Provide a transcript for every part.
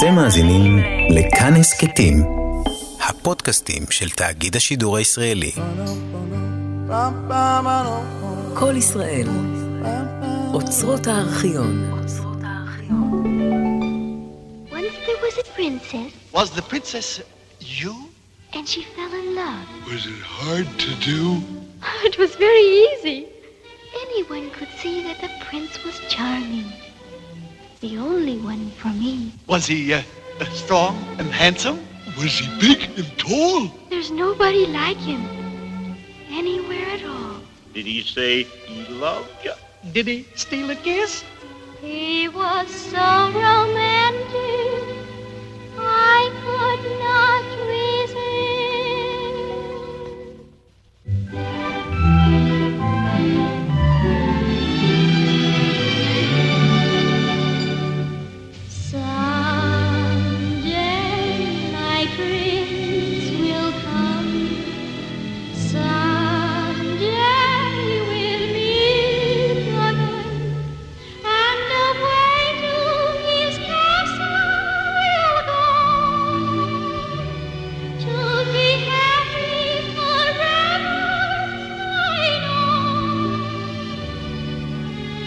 אתם מאזינים לכאן הסכתים, הפודקאסטים של תאגיד השידור הישראלי. כל ישראל, אוצרות הארכיון. Once there was a princess, Was the princess you? and she fell in love. Was it hard to do? It was very easy. Anyone could see that the prince was charming. The only one for me. Was he uh, uh, strong and handsome? Was he big and tall? There's nobody like him. Anywhere at all. Did he say he loved you? Did he steal a kiss? He was so romantic. I could not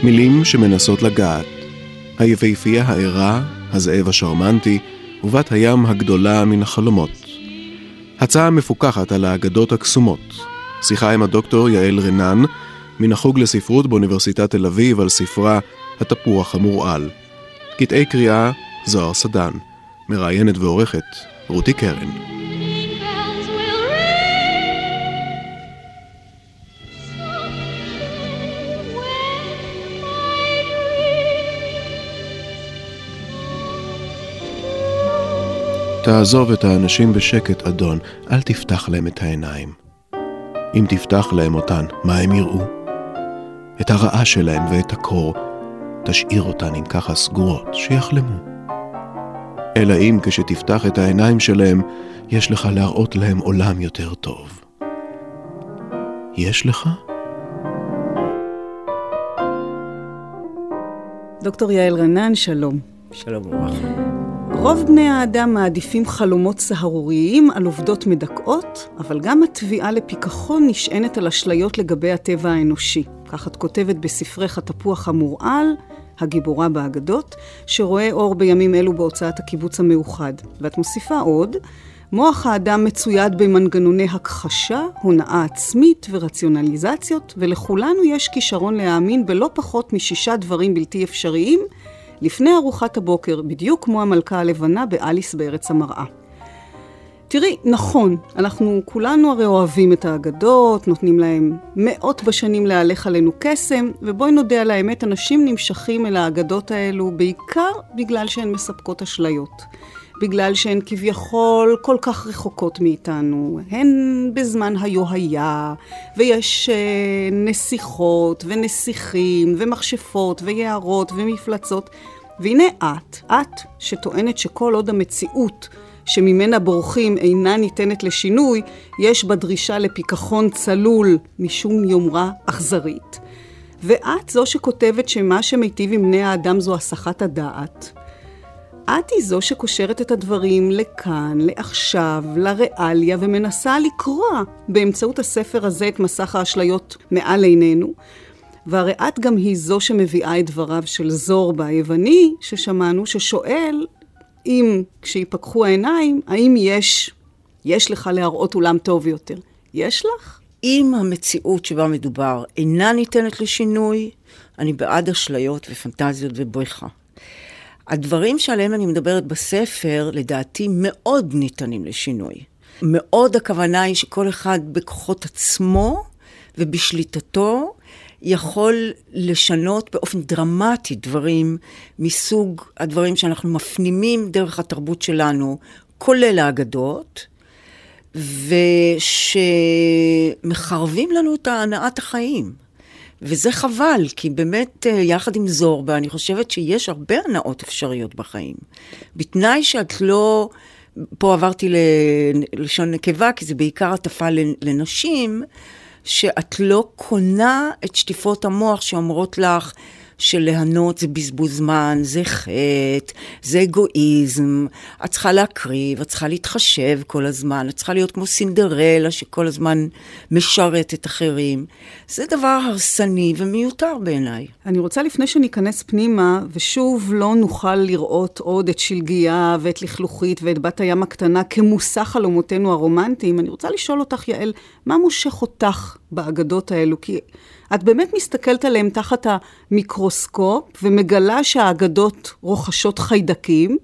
מילים שמנסות לגעת. היפהפייה הערה, הזאב השרמנטי, ובת הים הגדולה מן החלומות. הצעה מפוקחת על האגדות הקסומות. שיחה עם הדוקטור יעל רנן, מן החוג לספרות באוניברסיטת תל אביב על ספרה התפוח המורעל. קטעי קריאה זוהר סדן. מראיינת ועורכת רותי קרן. תעזוב את האנשים בשקט, אדון, אל תפתח להם את העיניים. אם תפתח להם אותן, מה הם יראו? את הרעה שלהם ואת הקור, תשאיר אותן אם ככה סגורות, שיחלמו. אלא אם כשתפתח את העיניים שלהם, יש לך להראות להם עולם יותר טוב. יש לך? דוקטור יעל רנן, שלום. שלום וברכה. רוב בני האדם מעדיפים חלומות סהרוריים על עובדות מדכאות, אבל גם התביעה לפיכחון נשענת על אשליות לגבי הטבע האנושי. כך את כותבת בספרך התפוח המורעל, הגיבורה באגדות, שרואה אור בימים אלו בהוצאת הקיבוץ המאוחד. ואת מוסיפה עוד, מוח האדם מצויד במנגנוני הכחשה, הונאה עצמית ורציונליזציות, ולכולנו יש כישרון להאמין בלא פחות משישה דברים בלתי אפשריים, לפני ארוחת הבוקר, בדיוק כמו המלכה הלבנה באליס בארץ המראה. תראי, נכון, אנחנו כולנו הרי אוהבים את האגדות, נותנים להם מאות בשנים להלך עלינו קסם, ובואי נודה על האמת, אנשים נמשכים אל האגדות האלו בעיקר בגלל שהן מספקות אשליות. בגלל שהן כביכול כל כך רחוקות מאיתנו. הן בזמן היו היה, ויש אה, נסיכות ונסיכים ומכשפות ויערות ומפלצות. והנה את, את שטוענת שכל עוד המציאות שממנה בורחים אינה ניתנת לשינוי, יש בה דרישה לפיכחון צלול משום יומרה אכזרית. ואת זו שכותבת שמה שמיטיב עם בני האדם זו הסחת הדעת. את היא זו שקושרת את הדברים לכאן, לעכשיו, לריאליה, ומנסה לקרוע באמצעות הספר הזה את מסך האשליות מעל עינינו. והרי את גם היא זו שמביאה את דבריו של זורבה היווני, ששמענו, ששואל אם כשיפקחו העיניים, האם יש, יש לך להראות אולם טוב יותר. יש לך? אם המציאות שבה מדובר אינה ניתנת לשינוי, אני בעד אשליות ופנטזיות ובריחה. הדברים שעליהם אני מדברת בספר, לדעתי, מאוד ניתנים לשינוי. מאוד הכוונה היא שכל אחד בכוחות עצמו ובשליטתו יכול לשנות באופן דרמטי דברים מסוג הדברים שאנחנו מפנימים דרך התרבות שלנו, כולל האגדות, ושמחרבים לנו את הנעת החיים. וזה חבל, כי באמת, אה, יחד עם זורבה, אני חושבת שיש הרבה הנאות אפשריות בחיים. בתנאי שאת לא... פה עברתי ללשון נקבה, כי זה בעיקר הטפה לנשים, שאת לא קונה את שטיפות המוח שאומרות לך שליהנות זה בזבוז זמן, זה חטא, זה אגואיזם, את צריכה להקריב, את צריכה להתחשב כל הזמן, את צריכה להיות כמו סינדרלה שכל הזמן משרתת אחרים. זה דבר הרסני ומיותר בעיניי. אני רוצה לפני שניכנס פנימה, ושוב לא נוכל לראות עוד את שלגיה ואת לכלוכית ואת בת הים הקטנה כמושא חלומותינו הרומנטיים, אני רוצה לשאול אותך, יעל, מה מושך אותך באגדות האלו? כי את באמת מסתכלת עליהם תחת המיקרוסקופ ומגלה שהאגדות רוכשות חיידקים.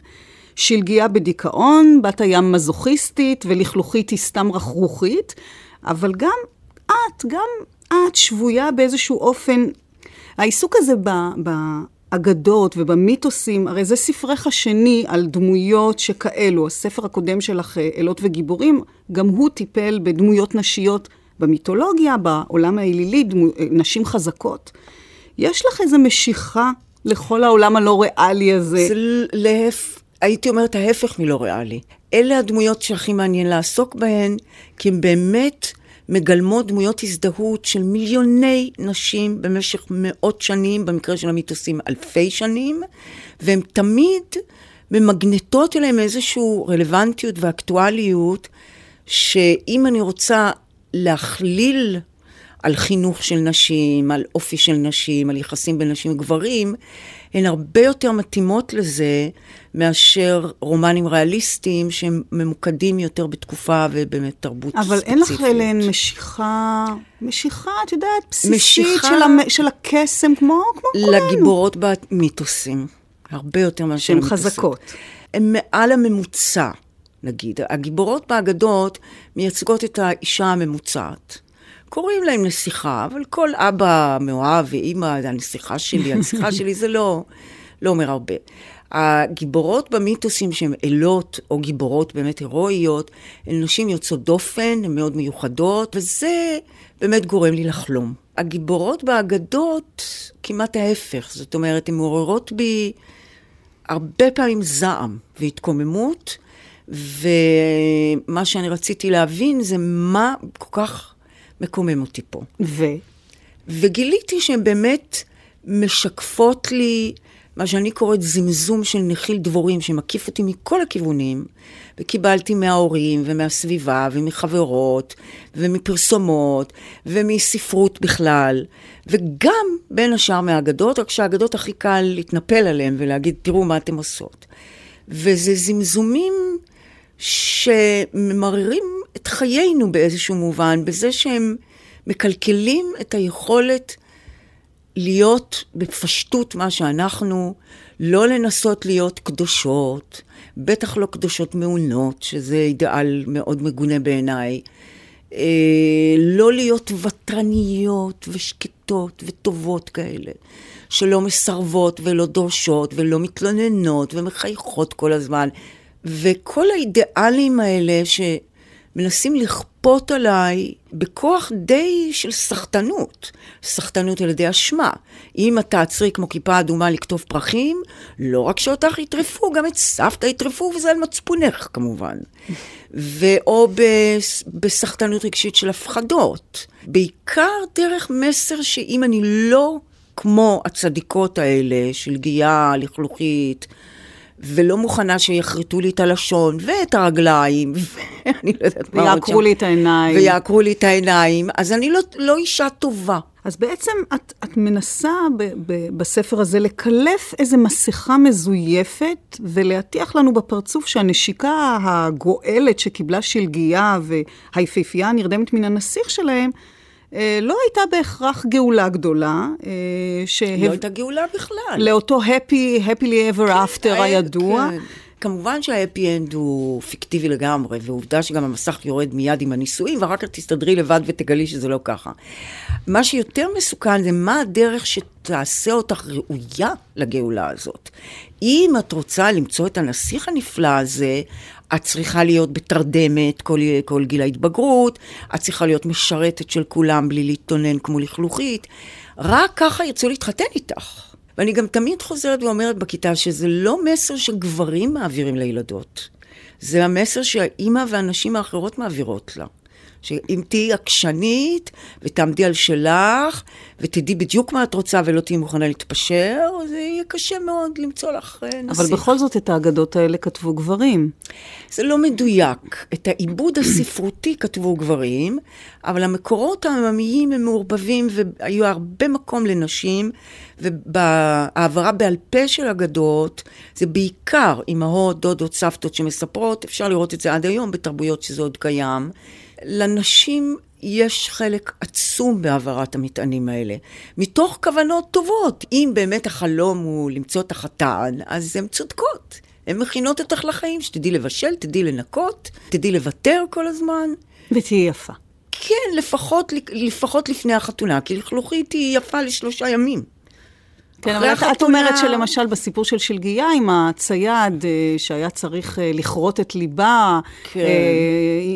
שלגיה בדיכאון, בת הים מזוכיסטית ולכלוכית היא סתם רכרוכית, אבל גם את, גם את שבויה באיזשהו אופן. העיסוק הזה ב... ב אגדות ובמיתוסים, הרי זה ספרך השני על דמויות שכאלו. הספר הקודם שלך, אלות וגיבורים, גם הוא טיפל בדמויות נשיות במיתולוגיה, בעולם האלילי, דמו, נשים חזקות. יש לך איזו משיכה לכל העולם הלא ריאלי הזה? זה להפ... הייתי אומרת ההפך מלא ריאלי. אלה הדמויות שהכי מעניין לעסוק בהן, כי הן באמת מגלמות דמויות הזדהות של מיליוני נשים במשך מאות שנים, במקרה של המיתוסים אלפי שנים, והן תמיד ממגנטות אליהם איזושהי רלוונטיות ואקטואליות, שאם אני רוצה להכליל על חינוך של נשים, על אופי של נשים, על יחסים בין נשים וגברים, הן הרבה יותר מתאימות לזה מאשר רומנים ריאליסטיים שהם ממוקדים יותר בתקופה ובאמת תרבות אבל ספציפית. אבל אין לך אליהן משיכה, משיכה, את יודעת, בסיסית משיכה של, המ, של הקסם, כמו, כמו כולנו. לגיבורות במיתוסים, הרבה יותר מאשר שהן המיתוסים. חזקות. הן מעל הממוצע, נגיד. הגיבורות באגדות מייצגות את האישה הממוצעת. קוראים להם נסיכה, אבל כל אבא מאוהב ואימא, הנסיכה שלי, הנסיכה שלי, זה לא, לא אומר הרבה. הגיבורות במיתוסים שהן אלות או גיבורות באמת הירואיות, הן נשים יוצאות דופן, הן מאוד מיוחדות, וזה באמת גורם לי לחלום. הגיבורות באגדות, כמעט ההפך, זאת אומרת, הן מעוררות בי הרבה פעמים זעם והתקוממות, ומה שאני רציתי להבין זה מה כל כך מקומם אותי פה. ו? וגיליתי שהן באמת משקפות לי מה שאני קוראת זמזום של נחיל דבורים, שמקיף אותי מכל הכיוונים, וקיבלתי מההורים ומהסביבה ומחברות ומפרסומות ומספרות בכלל, וגם בין השאר מהאגדות, רק שהאגדות הכי קל להתנפל עליהן ולהגיד, תראו מה אתם עושות. וזה זמזומים שממררים את חיינו באיזשהו מובן, בזה שהם מקלקלים את היכולת להיות בפשטות מה שאנחנו, לא לנסות להיות קדושות, בטח לא קדושות מעונות, שזה אידיאל מאוד מגונה בעיניי. אה, לא להיות ותרניות ושקטות וטובות כאלה, שלא מסרבות ולא דורשות ולא מתלוננות ומחייכות כל הזמן. וכל האידיאלים האלה שמנסים לכפות עליי בכוח די של סחטנות, סחטנות על ידי אשמה. אם את תעצרי כמו כיפה אדומה לקטוף פרחים, לא רק שאותך יטרפו, גם את סבתא יטרפו, וזה על מצפונך כמובן. ואו בסחטנות רגשית של הפחדות. בעיקר דרך מסר שאם אני לא כמו הצדיקות האלה, של גיאה לכלוכית, ולא מוכנה שיחרטו לי את הלשון ואת הרגליים, ואני לא יודעת מה עוד שם. ויעקרו לי את העיניים. ויעקרו לי את העיניים, אז אני לא, לא אישה טובה. אז בעצם את, את מנסה ב, ב, בספר הזה לקלף איזו מסכה מזויפת ולהטיח לנו בפרצוף שהנשיקה הגואלת שקיבלה שלגיה והיפהפייה הנרדמת מן הנסיך שלהם, לא הייתה בהכרח גאולה גדולה. אה, שהב... לא הייתה גאולה בכלל. לאותו happy, happily ever after כן, הידוע. כן. כמובן שההפי אנד הוא פיקטיבי לגמרי, ועובדה שגם המסך יורד מיד עם הנישואים, ואחר כך תסתדרי לבד ותגלי שזה לא ככה. מה שיותר מסוכן זה מה הדרך שתעשה אותך ראויה לגאולה הזאת. אם את רוצה למצוא את הנסיך הנפלא הזה, את צריכה להיות בתרדמת כל, כל גיל ההתבגרות, את צריכה להיות משרתת של כולם בלי להתאונן כמו לכלוכית. רק ככה ירצו להתחתן איתך. ואני גם תמיד חוזרת ואומרת בכיתה שזה לא מסר שגברים מעבירים לילדות. זה המסר שהאימא והנשים האחרות מעבירות לה. שאם תהיי עקשנית ותעמדי על שלך, ותדעי בדיוק מה את רוצה ולא תהיי מוכנה להתפשר, זה יהיה קשה מאוד למצוא לך אה, נסיך. אבל בכל זאת את האגדות האלה כתבו גברים. זה לא מדויק. את העיבוד הספרותי כתבו גברים, אבל המקורות העממיים הם מעורבבים והיו הרבה מקום לנשים, ובהעברה בעל פה של אגדות, זה בעיקר אימהות, דודות, סבתות שמספרות, אפשר לראות את זה עד היום בתרבויות שזה עוד קיים. לנשים יש חלק עצום בהעברת המטענים האלה, מתוך כוונות טובות. אם באמת החלום הוא למצוא את החתן, אז הן צודקות. הן מכינות אותך לחיים, שתדעי לבשל, תדעי לנקות, תדעי לוותר כל הזמן. ותהיי יפה. כן, לפחות, לפחות לפני החתונה, כי לכלוכית היא יפה לשלושה ימים. כן, אבל החתונה... את אומרת שלמשל בסיפור של שלגיה עם הצייד, אה, שהיה צריך אה, לכרות את ליבה, כן. אה,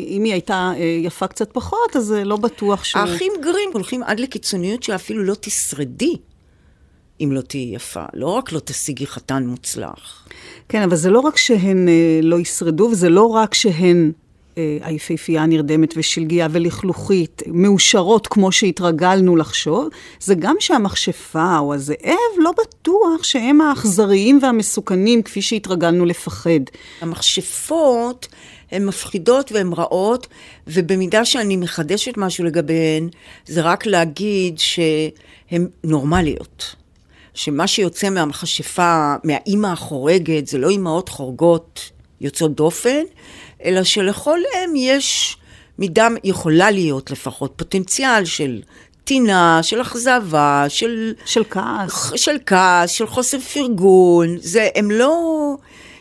אם היא הייתה יפה קצת פחות, אז לא בטוח ש... האחים גרים הולכים עד לקיצוניות שאפילו לא תשרדי. אם לא תהיי יפה, לא רק לא תשיגי חתן מוצלח. כן, אבל זה לא רק שהן לא ישרדו, וזה לא רק שהן היפהפייה הנרדמת ושלגיה ולכלוכית, מאושרות כמו שהתרגלנו לחשוב, זה גם שהמכשפה או הזאב לא בטוח שהם האכזריים והמסוכנים כפי שהתרגלנו לפחד. המכשפות הן מפחידות והן רעות, ובמידה שאני מחדשת משהו לגביהן, זה רק להגיד שהן נורמליות. שמה שיוצא מהמכשפה, מהאימא החורגת, זה לא אימהות חורגות יוצאות דופן, אלא שלכל אם יש מידה, יכולה להיות לפחות, פוטנציאל של טינה, של אכזבה, של... של כעס. של כעס, של חוסר פרגון. זה, הם לא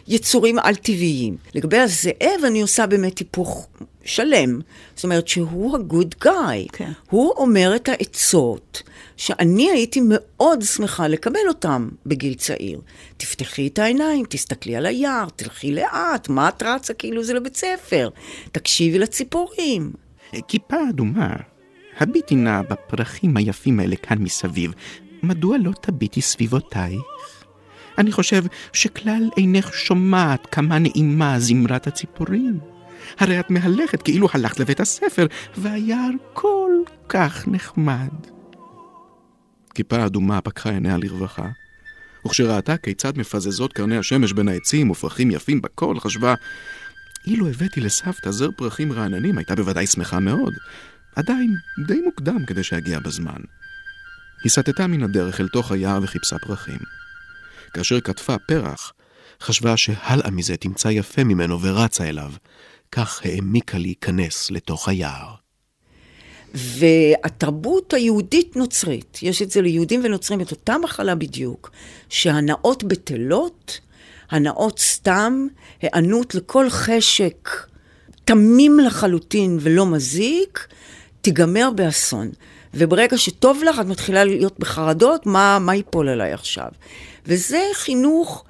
יצורים על-טבעיים. לגבי הזאב, אני עושה באמת היפוך שלם. זאת אומרת שהוא ה-good guy. כן. הוא אומר את העצות. שאני הייתי מאוד שמחה לקבל אותם בגיל צעיר. תפתחי את העיניים, תסתכלי על היער, תלכי לאט, מה את רצה כאילו זה לבית ספר? תקשיבי לציפורים. כיפה אדומה, הביטי נא בפרחים היפים האלה כאן מסביב. מדוע לא תביטי סביבותייך? אני חושב שכלל אינך שומעת כמה נעימה זמרת הציפורים. הרי את מהלכת כאילו הלכת לבית הספר, והיער כל כך נחמד. כיפה אדומה פקחה עיניה לרווחה, וכשראתה כיצד מפזזות קרני השמש בין העצים ופרחים יפים בכל, חשבה, אילו הבאתי לסבתא זר פרחים רעננים, הייתה בוודאי שמחה מאוד. עדיין די מוקדם כדי שאגיע בזמן. היא סטתה מן הדרך אל תוך היער וחיפשה פרחים. כאשר כתפה פרח, חשבה שהלאה מזה תמצא יפה ממנו ורצה אליו. כך העמיקה להיכנס לתוך היער. והתרבות היהודית-נוצרית, יש את זה ליהודים ונוצרים, את אותה מחלה בדיוק, שהנאות בטלות, הנאות סתם, היענות לכל חשק תמים לחלוטין ולא מזיק, תיגמר באסון. וברגע שטוב לך, את מתחילה להיות בחרדות, מה, מה ייפול עליי עכשיו? וזה חינוך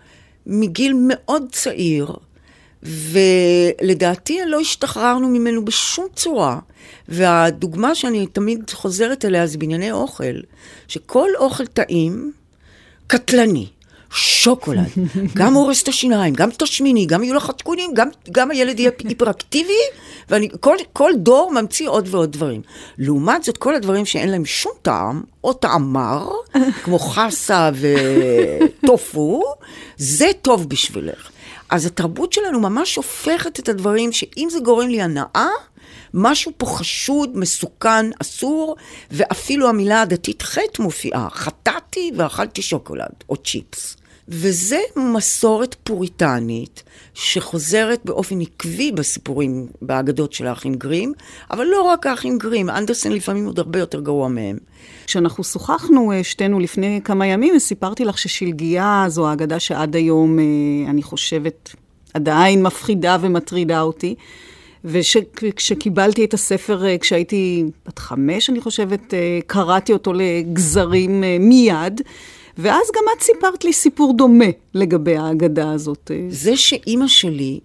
מגיל מאוד צעיר, ולדעתי לא השתחררנו ממנו בשום צורה. והדוגמה שאני תמיד חוזרת אליה זה בענייני אוכל, שכל אוכל טעים, קטלני. שוקולד, גם הורס את השיניים, גם תשמיני, גם יהיו לך חתקונים, גם, גם הילד יהיה היפראקטיבי, וכל דור ממציא עוד ועוד דברים. לעומת זאת, כל הדברים שאין להם שום טעם, או טעם מר, כמו חסה וטופו, זה טוב בשבילך. אז התרבות שלנו ממש הופכת את הדברים שאם זה גורם לי הנאה, משהו פה חשוד, מסוכן, אסור, ואפילו המילה הדתית חטא מופיעה. חטאתי ואכלתי שוקולד או צ'יפס. וזה מסורת פוריטנית שחוזרת באופן עקבי בסיפורים, באגדות של האחים גרים, אבל לא רק האחים גרים, אנדרסן לפעמים עוד הרבה יותר גרוע מהם. כשאנחנו שוחחנו אה, שתינו לפני כמה ימים, סיפרתי לך ששלגיה זו האגדה שעד היום, אה, אני חושבת, עדיין מפחידה ומטרידה אותי. וכשקיבלתי את הספר, אה, כשהייתי בת חמש, אני חושבת, קראתי אותו לגזרים מיד. ואז גם את סיפרת לי סיפור דומה לגבי האגדה הזאת. זה שאימא שלי,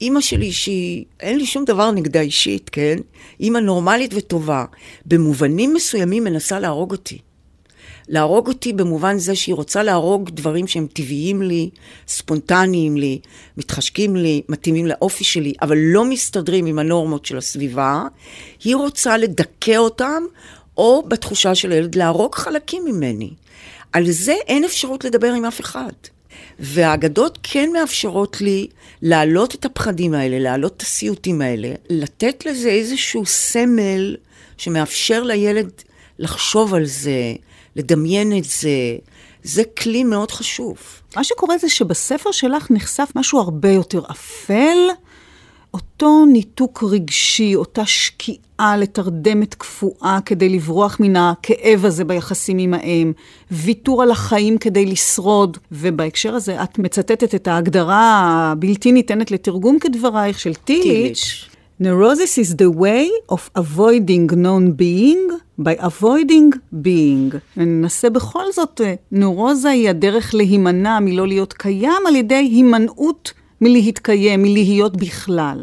אימא שלי שהיא, אין לי שום דבר נגדה אישית, כן? אימא נורמלית וטובה, במובנים מסוימים מנסה להרוג אותי. להרוג אותי במובן זה שהיא רוצה להרוג דברים שהם טבעיים לי, ספונטניים לי, מתחשקים לי, מתאימים לאופי שלי, אבל לא מסתדרים עם הנורמות של הסביבה. היא רוצה לדכא אותם, או בתחושה של הילד להרוג חלקים ממני. על זה אין אפשרות לדבר עם אף אחד. והאגדות כן מאפשרות לי להעלות את הפחדים האלה, להעלות את הסיוטים האלה, לתת לזה איזשהו סמל שמאפשר לילד לחשוב על זה, לדמיין את זה. זה כלי מאוד חשוב. מה שקורה זה שבספר שלך נחשף משהו הרבה יותר אפל, אותו ניתוק רגשי, אותה שקיעה לתרדמת קפואה כדי לברוח מן הכאב הזה ביחסים עם האם, ויתור על החיים כדי לשרוד, ובהקשר הזה את מצטטת את ההגדרה הבלתי ניתנת לתרגום כדברייך של טיליץ'. Neurosis is the way of avoiding non-being by avoiding being. וננסה בכל זאת, נורוזה היא הדרך להימנע מלא להיות קיים על ידי הימנעות מלהתקיים, מלהיות בכלל.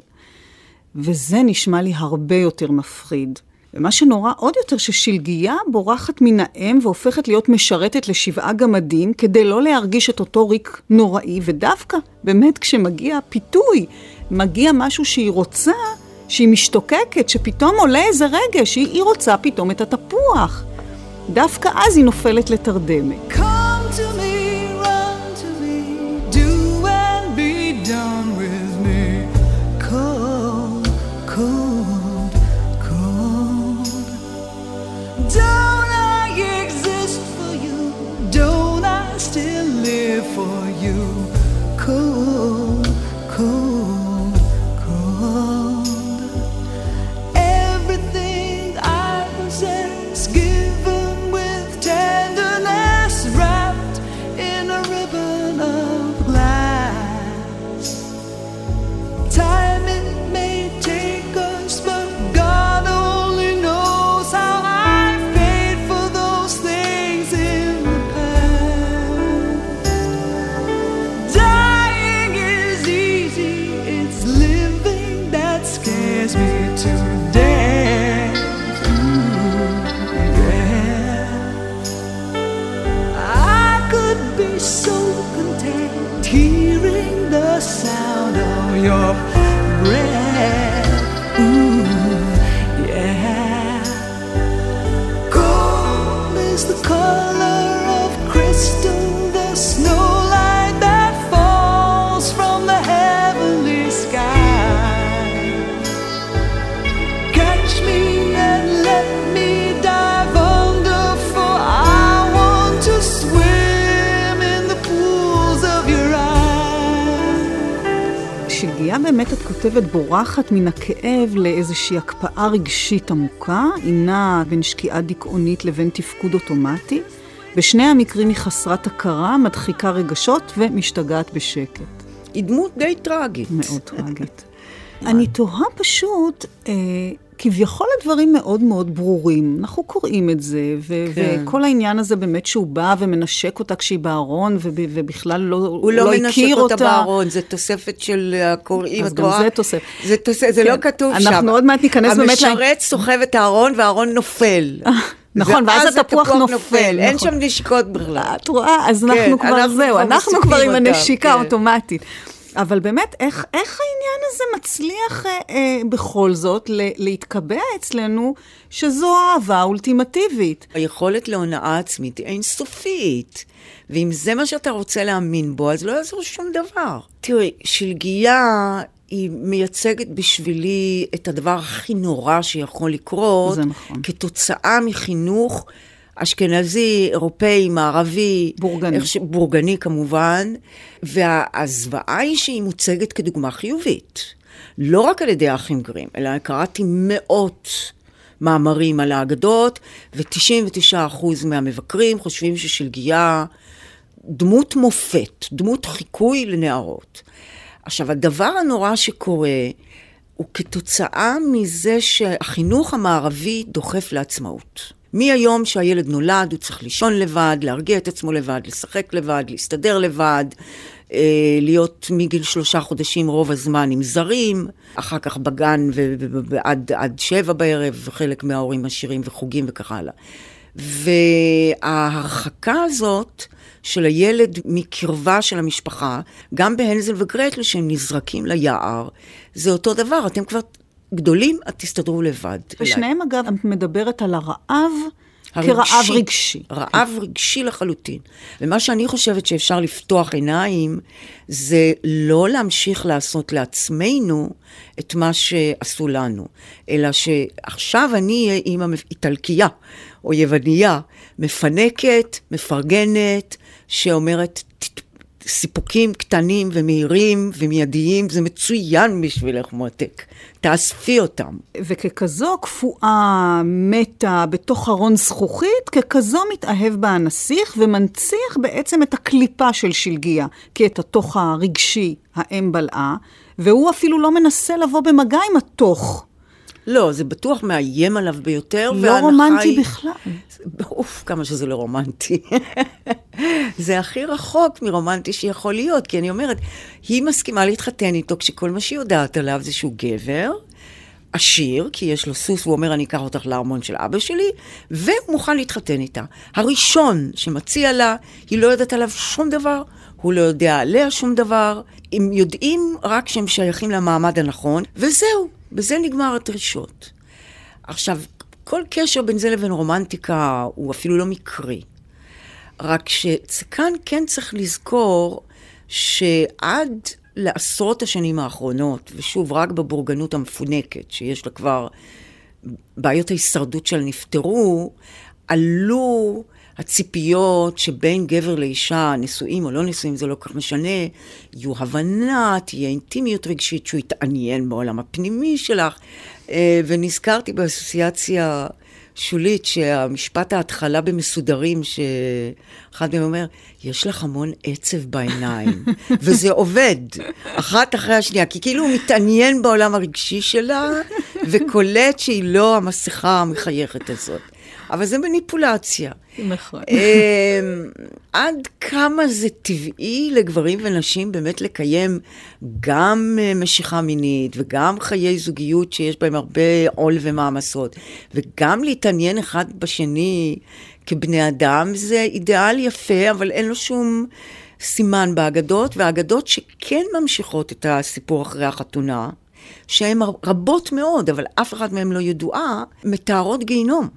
וזה נשמע לי הרבה יותר מפחיד. ומה שנורא עוד יותר ששלגיה בורחת מן האם והופכת להיות משרתת לשבעה גמדים כדי לא להרגיש את אותו ריק נוראי, ודווקא באמת כשמגיע פיתוי, מגיע משהו שהיא רוצה, שהיא משתוקקת, שפתאום עולה איזה רגש, שהיא רוצה פתאום את התפוח. דווקא אז היא נופלת לתרדמת. Come to me. באמת בורחת מן הכאב לאיזושהי הקפאה רגשית עמוקה, היא נעה בין שקיעה דיכאונית לבין תפקוד אוטומטי. בשני המקרים היא חסרת הכרה, מדחיקה רגשות ומשתגעת בשקט. היא דמות די טרגית. מאוד טרגית. אני תוהה פשוט, אה, כביכול הדברים מאוד מאוד ברורים. אנחנו קוראים את זה, ו- כן. וכל העניין הזה באמת שהוא בא ומנשק אותה כשהיא בארון, וב- ובכלל לא, הוא לא, לא הכיר אותה. הוא לא מנשק אותה בארון, זה תוספת של הקוראים, את רואה? אז גם זה תוספת. זה, תוס... זה לא כן. לא כתוב אנחנו שם. אנחנו עוד מעט ניכנס באמת... המשרת סוחב את הארון והארון נופל. נכון, ואז התפוח נופל. נופל. נכון. אין שם נשיקות בכלל. את רואה? אז אנחנו כן, כבר, אנחנו זהו, אנחנו כבר עם הנשיקה האוטומטית. כן. אבל באמת, איך, איך העניין הזה מצליח אה, אה, בכל זאת ל, להתקבע אצלנו שזו האהבה האולטימטיבית? היכולת להונאה עצמית היא אינסופית. ואם זה מה שאתה רוצה להאמין בו, אז לא יעזור שום דבר. תראי, שלגיה היא מייצגת בשבילי את הדבר הכי נורא שיכול לקרות. זה נכון. כתוצאה מחינוך אשכנזי, אירופאי, מערבי. בורגני. ש... בורגני כמובן. והזוועה היא שהיא מוצגת כדוגמה חיובית. לא רק על ידי האחים גרים, אלא קראתי מאות מאמרים על האגדות, ו-99% מהמבקרים חושבים ששלגיה דמות מופת, דמות חיקוי לנערות. עכשיו, הדבר הנורא שקורה הוא כתוצאה מזה שהחינוך המערבי דוחף לעצמאות. מהיום שהילד נולד, הוא צריך לישון לבד, להרגיע את עצמו לבד, לשחק לבד, להסתדר לבד, אה, להיות מגיל שלושה חודשים רוב הזמן עם זרים, אחר כך בגן ועד שבע בערב, וחלק מההורים עשירים וחוגים וכך הלאה. וההרחקה הזאת של הילד מקרבה של המשפחה, גם בהנזל וגרטל שהם נזרקים ליער, זה אותו דבר, אתם כבר גדולים, את תסתדרו לבד. ושניהם אגב, את מדברת על הרעב. הרגשי. כרעב רגשי. רעב רגשי לחלוטין. ומה שאני חושבת שאפשר לפתוח עיניים, זה לא להמשיך לעשות לעצמנו את מה שעשו לנו, אלא שעכשיו אני אהיה אימא איטלקייה או יווניה, מפנקת, מפרגנת, שאומרת, סיפוקים קטנים ומהירים ומיידיים, זה מצוין בשבילך מועתק. תאספי אותם. וככזו קפואה, מתה, בתוך ארון זכוכית, ככזו מתאהב בה הנסיך ומנציח בעצם את הקליפה של שלגיה, כי את התוך הרגשי האם בלעה, והוא אפילו לא מנסה לבוא במגע עם התוך. לא, זה בטוח מאיים עליו ביותר. לא רומנטי היא... בכלל. אוף, כמה שזה לא רומנטי. זה הכי רחוק מרומנטי שיכול להיות, כי אני אומרת, היא מסכימה להתחתן איתו כשכל מה שהיא יודעת עליו זה שהוא גבר, עשיר, כי יש לו סוס, הוא אומר, אני אקח אותך לארמון של אבא שלי, והוא מוכן להתחתן איתה. הראשון שמציע לה, היא לא יודעת עליו שום דבר, הוא לא יודע עליה שום דבר, הם יודעים רק שהם שייכים למעמד הנכון, וזהו, בזה נגמר הדרישות. עכשיו, כל קשר בין זה לבין רומנטיקה הוא אפילו לא מקרי. רק שכאן כן צריך לזכור שעד לעשרות השנים האחרונות, ושוב, רק בבורגנות המפונקת, שיש לה כבר, בעיות ההישרדות שלה נפתרו, עלו הציפיות שבין גבר לאישה, נשואים או לא נשואים, זה לא כל כך משנה, יהיו הבנה, תהיה אינטימיות רגשית, שהוא יתעניין בעולם הפנימי שלך. אה, ונזכרתי באסוציאציה שולית שהמשפט ההתחלה במסודרים, שאחד מהם אומר, יש לך המון עצב בעיניים, וזה עובד, אחת אחרי השנייה, כי כאילו הוא מתעניין בעולם הרגשי שלה, וקולט שהיא לא המסכה המחייכת הזאת. אבל זה מניפולציה. נכון. אמ, עד כמה זה טבעי לגברים ונשים באמת לקיים גם אה, משיכה מינית וגם חיי זוגיות שיש בהם הרבה עול ומעמסות, וגם להתעניין אחד בשני כבני אדם, זה אידיאל יפה, אבל אין לו שום... סימן באגדות, והאגדות שכן ממשיכות את הסיפור אחרי החתונה, שהן רבות מאוד, אבל אף אחד מהן לא ידועה, מתארות גיהינום.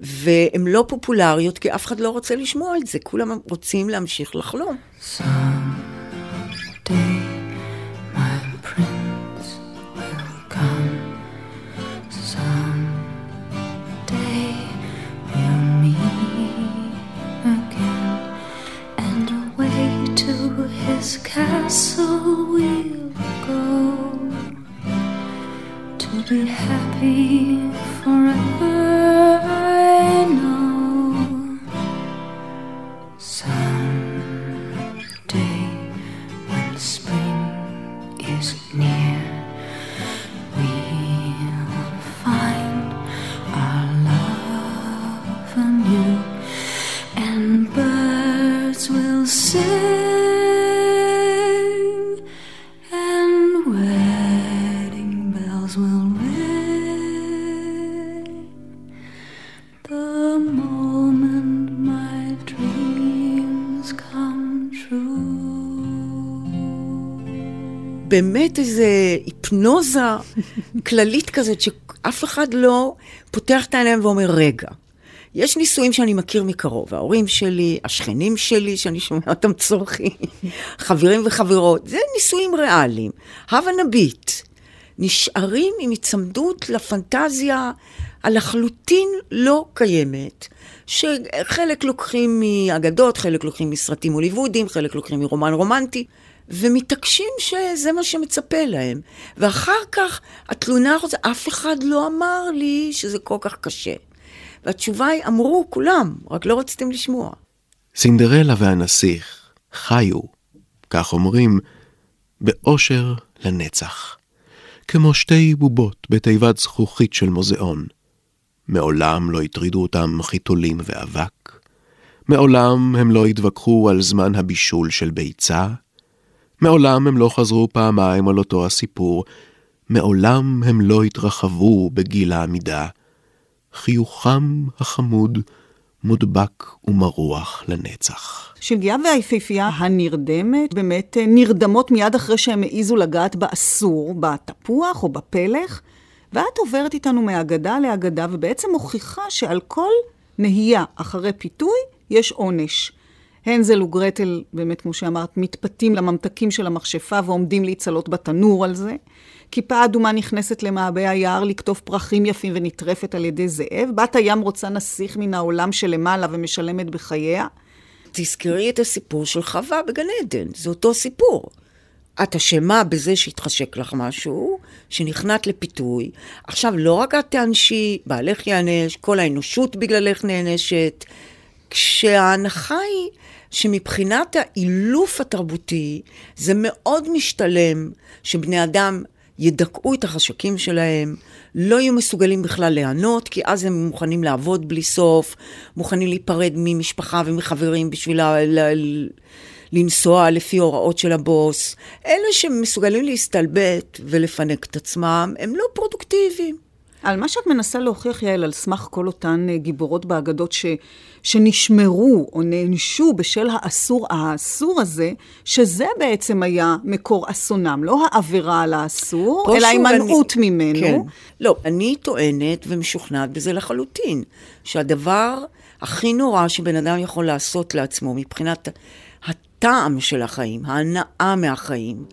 והן לא פופולריות, כי אף אחד לא רוצה לשמוע את זה, כולם רוצים להמשיך לחלום. his castle we'll go to be happy forever. באמת איזה היפנוזה כללית כזאת, שאף אחד לא פותח את העיניים ואומר, רגע, יש נישואים שאני מכיר מקרוב, ההורים שלי, השכנים שלי, שאני שומע אותם צורכים, חברים וחברות, זה נישואים ריאליים. הבה נביט. נשארים עם היצמדות לפנטזיה הלחלוטין לא קיימת, שחלק לוקחים מאגדות, חלק לוקחים מסרטים הוליוודיים, חלק לוקחים מרומן רומנטי. ומתעקשים שזה מה שמצפה להם. ואחר כך התלונה הזאת, אף אחד לא אמר לי שזה כל כך קשה. והתשובה היא, אמרו כולם, רק לא רציתם לשמוע. סינדרלה והנסיך חיו, כך אומרים, באושר לנצח. כמו שתי בובות בתיבת זכוכית של מוזיאון. מעולם לא הטרידו אותם חיתולים ואבק. מעולם הם לא התווכחו על זמן הבישול של ביצה, מעולם הם לא חזרו פעמיים על אותו הסיפור, מעולם הם לא התרחבו בגיל העמידה. חיוכם החמוד מודבק ומרוח לנצח. שלגיה והיפיפייה הנרדמת באמת נרדמות מיד אחרי שהם העיזו לגעת באסור, בתפוח או בפלך, ואת עוברת איתנו מאגדה לאגדה ובעצם מוכיחה שעל כל נהייה אחרי פיתוי יש עונש. הנזל וגרטל, באמת, כמו שאמרת, מתפתים לממתקים של המכשפה ועומדים להצלות בתנור על זה. כיפה אדומה נכנסת למעבה היער לקטוף פרחים יפים ונטרפת על ידי זאב. בת הים רוצה נסיך מן העולם שלמעלה ומשלמת בחייה. תזכרי את הסיפור של חווה בגן עדן, זה אותו סיפור. את אשמה בזה שהתחשק לך משהו, שנכנעת לפיתוי. עכשיו, לא רק את תענשי, בעלך יענש, כל האנושות בגללך נענשת. כשההנחה היא שמבחינת האילוף התרבותי, זה מאוד משתלם שבני אדם ידכאו את החשקים שלהם, לא יהיו מסוגלים בכלל ליהנות, כי אז הם מוכנים לעבוד בלי סוף, מוכנים להיפרד ממשפחה ומחברים בשביל. ל... לנסוע לפי הוראות של הבוס. אלה שמסוגלים להסתלבט ולפנק את עצמם, הם לא פרודוקטיביים. על מה שאת מנסה להוכיח, יעל, על סמך כל אותן אה, גיבורות באגדות ש, שנשמרו או נענשו בשל האסור האסור הזה, שזה בעצם היה מקור אסונם, לא העבירה על האסור, אלא הימנעות אני... ממנו. כן. לא, אני טוענת ומשוכנעת בזה לחלוטין, שהדבר הכי נורא שבן אדם יכול לעשות לעצמו מבחינת הטעם של החיים, ההנאה מהחיים,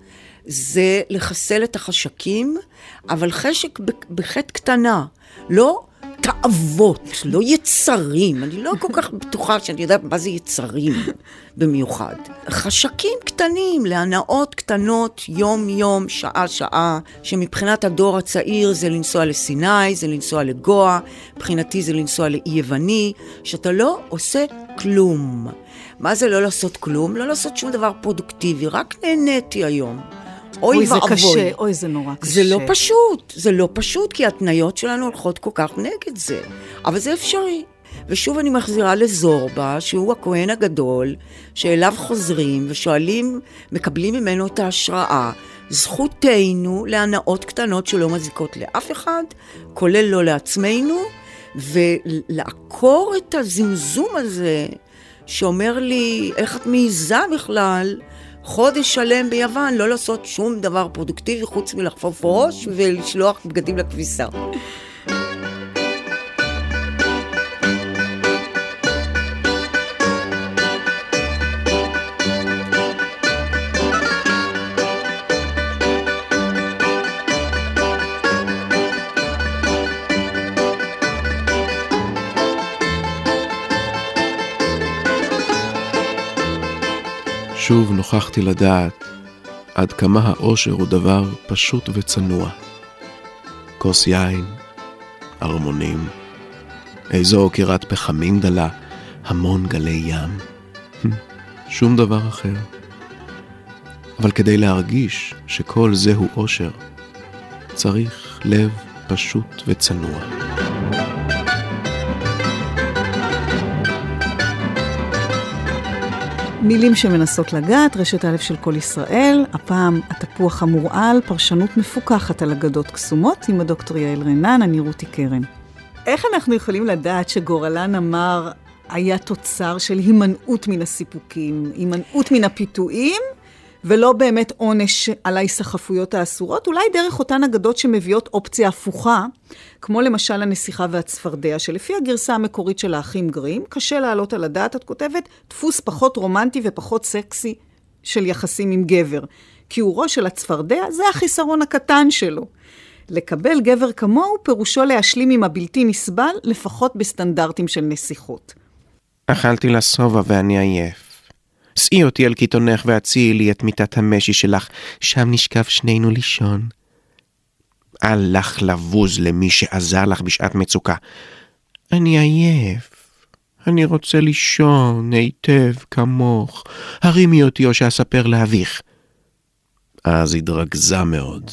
זה לחסל את החשקים, אבל חשק בחטא קטנה, לא תאוות, לא יצרים. אני לא כל כך בטוחה שאני יודעת מה זה יצרים במיוחד. חשקים קטנים, להנאות קטנות, יום-יום, שעה-שעה, שמבחינת הדור הצעיר זה לנסוע לסיני, זה לנסוע לגואה, מבחינתי זה לנסוע לאי יווני, שאתה לא עושה כלום. מה זה לא לעשות כלום? לא לעשות שום דבר פרודוקטיבי, רק נהניתי היום. אוי ואבוי. אוי, זה קשה, אוי, זה נורא קשה. זה לא פשוט, זה לא פשוט, כי ההתניות שלנו הולכות כל כך נגד זה. אבל זה אפשרי. ושוב אני מחזירה לזורבה, שהוא הכהן הגדול, שאליו חוזרים ושואלים, מקבלים ממנו את ההשראה. זכותנו להנאות קטנות שלא מזיקות לאף אחד, כולל לא לעצמנו, ולעקור את הזמזום הזה, שאומר לי, איך את מעיזה בכלל חודש שלם ביוון לא לעשות שום דבר פרודוקטיבי חוץ מלחפוף ראש ולשלוח בגדים לכביסה. שוב נוכחתי לדעת עד כמה האושר הוא דבר פשוט וצנוע. כוס יין, ארמונים, איזו עקירת פחמים דלה, המון גלי ים. שום דבר אחר. אבל כדי להרגיש שכל זהו אושר, צריך לב פשוט וצנוע. מילים שמנסות לגעת, רשת א' של כל ישראל, הפעם התפוח המורעל, פרשנות מפוקחת על אגדות קסומות, עם הדוקטור יעל רנן, אני רותי קרן. איך אנחנו יכולים לדעת שגורלן אמר היה תוצר של הימנעות מן הסיפוקים, הימנעות מן הפיתויים, ולא באמת עונש על ההיסחפויות האסורות, אולי דרך אותן אגדות שמביאות אופציה הפוכה, כמו למשל הנסיכה והצפרדע, שלפי הגרסה המקורית של האחים גרים, קשה להעלות על הדעת, את כותבת, דפוס פחות רומנטי ופחות סקסי של יחסים עם גבר. כיעורו של הצפרדע זה החיסרון הקטן שלו. לקבל גבר כמוהו פירושו להשלים עם הבלתי נסבל, לפחות בסטנדרטים של נסיכות. אכלתי לשובע ואני עייף. שאי אותי על קיתונך והציעי לי את מיטת המשי שלך, שם נשכב שנינו לישון. אל לך לבוז למי שעזר לך בשעת מצוקה. אני עייף. אני רוצה לישון היטב כמוך. הרימי אותי או שאספר לאביך. אז התרכזה מאוד,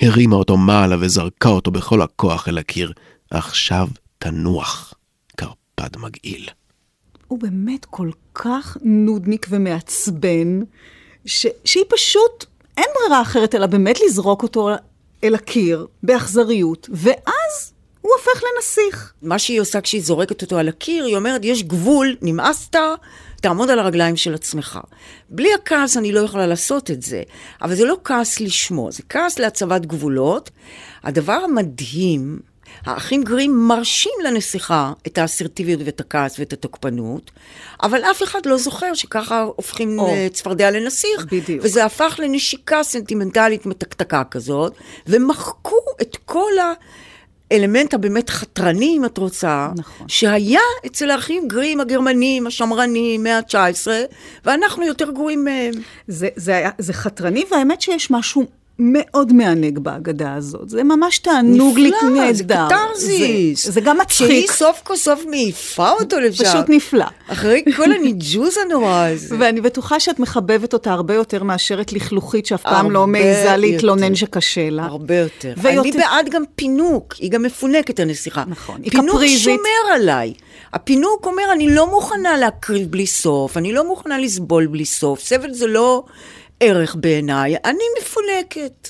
הרימה אותו מעלה וזרקה אותו בכל הכוח אל הקיר. עכשיו תנוח, קרפד מגעיל. הוא באמת כל כך נודניק ומעצבן, ש... שהיא פשוט, אין ברירה אחרת אלא באמת לזרוק אותו אל הקיר באכזריות, ואז הוא הופך לנסיך. מה שהיא עושה כשהיא זורקת אותו על הקיר, היא אומרת, יש גבול, נמאסת, תעמוד על הרגליים של עצמך. בלי הכעס אני לא יכולה לעשות את זה, אבל זה לא כעס לשמו, זה כעס להצבת גבולות. הדבר המדהים, האחים גרים מרשים לנסיכה את האסרטיביות ואת הכעס ואת התוקפנות, אבל אף אחד לא זוכר שככה הופכים או. או. צפרדע לנסיך. בדיוק. וזה הפך לנשיקה סנטימנטלית מתקתקה כזאת, ומחקו את כל האלמנט הבאמת חתרני, אם את רוצה, נכון. שהיה אצל האחים גרים הגרמנים, השמרנים, מאה ה-19, ואנחנו יותר גרועים מהם. זה, זה, זה חתרני, והאמת שיש משהו מאוד מענג בהגדה הזאת. זה ממש תענוג לי נפלא, זה נהדר. קתרזיס. זה, זה גם שהיא מצחיק, סוף כל סוף מעיפה אותו לשם. פשוט נפלא. אחרי כל הניג'וז הנורא הזה. ואני בטוחה שאת מחבבת אותה הרבה יותר מאשר את לכלוכית, שאף פעם לא מעיזה להתלונן. שקשה לה. הרבה יותר. ויותר- אני בעד גם פינוק, היא גם מפונקת הנסיכה. נכון, היא פינוק קפריזית. שומר עליי. הפינוק אומר, אני לא מוכנה להקריב בלי סוף, אני לא מוכנה לסבול בלי סוף, סבל זה לא ערך בעיניי, אני מפונקת.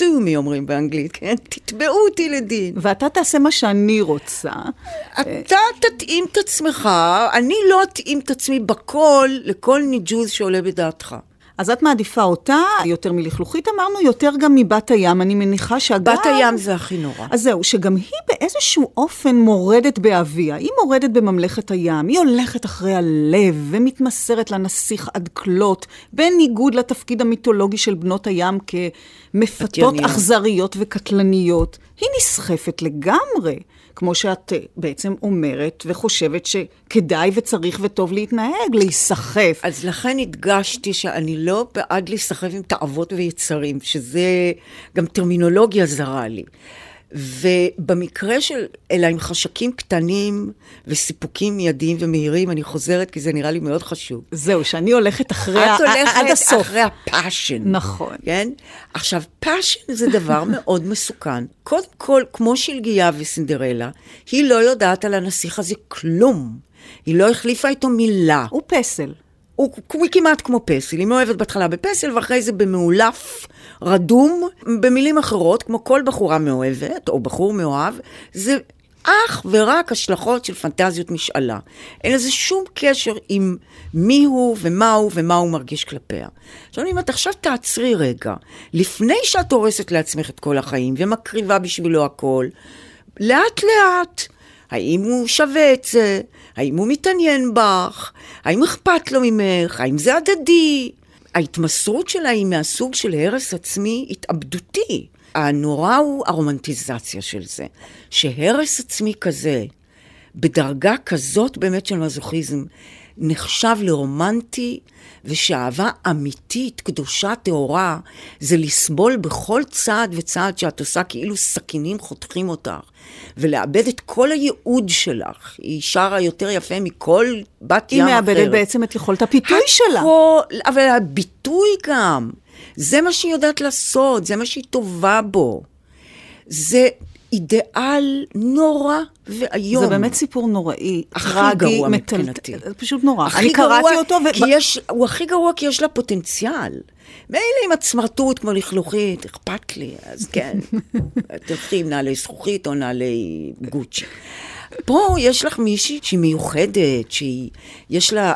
me אומרים באנגלית, כן? תתבעו אותי לדין. ואתה תעשה מה שאני רוצה. אתה תתאים את עצמך, אני לא אתאים את עצמי בכל, לכל ניג'וז שעולה בדעתך. אז את מעדיפה אותה יותר מלכלוכית, אמרנו, יותר גם מבת הים, אני מניחה שאגב... בת הים זה הכי נורא. אז זהו, שגם היא באיזשהו אופן מורדת באביה. היא מורדת בממלכת הים, היא הולכת אחרי הלב ומתמסרת לנסיך עד כלות, בניגוד לתפקיד המיתולוגי של בנות הים כמפתות. אכזריות וקטלניות. היא נסחפת לגמרי, כמו שאת אה, בעצם אומרת וחושבת שכדאי וצריך וטוב להתנהג, להיסחף. אז לכן הדגשתי שאני לא בעד להיסחף עם תאוות ויצרים, שזה גם טרמינולוגיה זרה לי. ובמקרה של, אלא עם חשקים קטנים וסיפוקים מיידיים ומהירים, אני חוזרת כי זה נראה לי מאוד חשוב. זהו, שאני הולכת אחרי, את הולכת עד הסוף. אחרי ה passion. נכון. כן? עכשיו, passion זה דבר מאוד מסוכן. קודם כל, כמו שלגיה וסינדרלה, היא לא יודעת על הנסיך הזה כלום. היא לא החליפה איתו מילה. הוא פסל. הוא, הוא כמעט כמו פסל, היא מאוהבת בהתחלה בפסל ואחרי זה במאולף רדום, במילים אחרות, כמו כל בחורה מאוהבת, או בחור מאוהב, זה אך ורק השלכות של פנטזיות משאלה. אין לזה שום קשר עם מי הוא ומה הוא ומה הוא מרגיש כלפיה. עכשיו, אם את עכשיו תעצרי רגע, לפני שאת הורסת לעצמך את כל החיים ומקריבה בשבילו הכל, לאט לאט. האם הוא שווה את זה? האם הוא מתעניין בך? האם אכפת לו ממך? האם זה הדדי? ההתמסרות שלה היא מהסוג של הרס עצמי התאבדותי. הנורא הוא הרומנטיזציה של זה. שהרס עצמי כזה, בדרגה כזאת באמת של מזוכיזם, נחשב לרומנטי, ושאהבה אמיתית, קדושה, טהורה, זה לסבול בכל צעד וצעד שאת עושה כאילו סכינים חותכים אותך, ולאבד את כל הייעוד שלך. היא שרה יותר יפה מכל בת היא ים אחרת. מאבדת בעצם את יכולת הפיתוי שלה. הכל, אבל הביטוי גם, זה מה שהיא יודעת לעשות, זה מה שהיא טובה בו. זה אידיאל נורא ואיום. זה באמת סיפור נוראי, הכי טרגי, גרוע מטלטל. מבחינתי. זה פשוט נורא. אני גרוע, קראתי אותו, ו... כי יש, הוא הכי גרוע כי יש לה פוטנציאל. מילא אם את סמרטוט כמו לכלוכית, אכפת לי, אז כן. תלכי עם נעלי זכוכית או נעלי גוצ'י. פה יש לך מישהי שהיא מיוחדת, שיש לה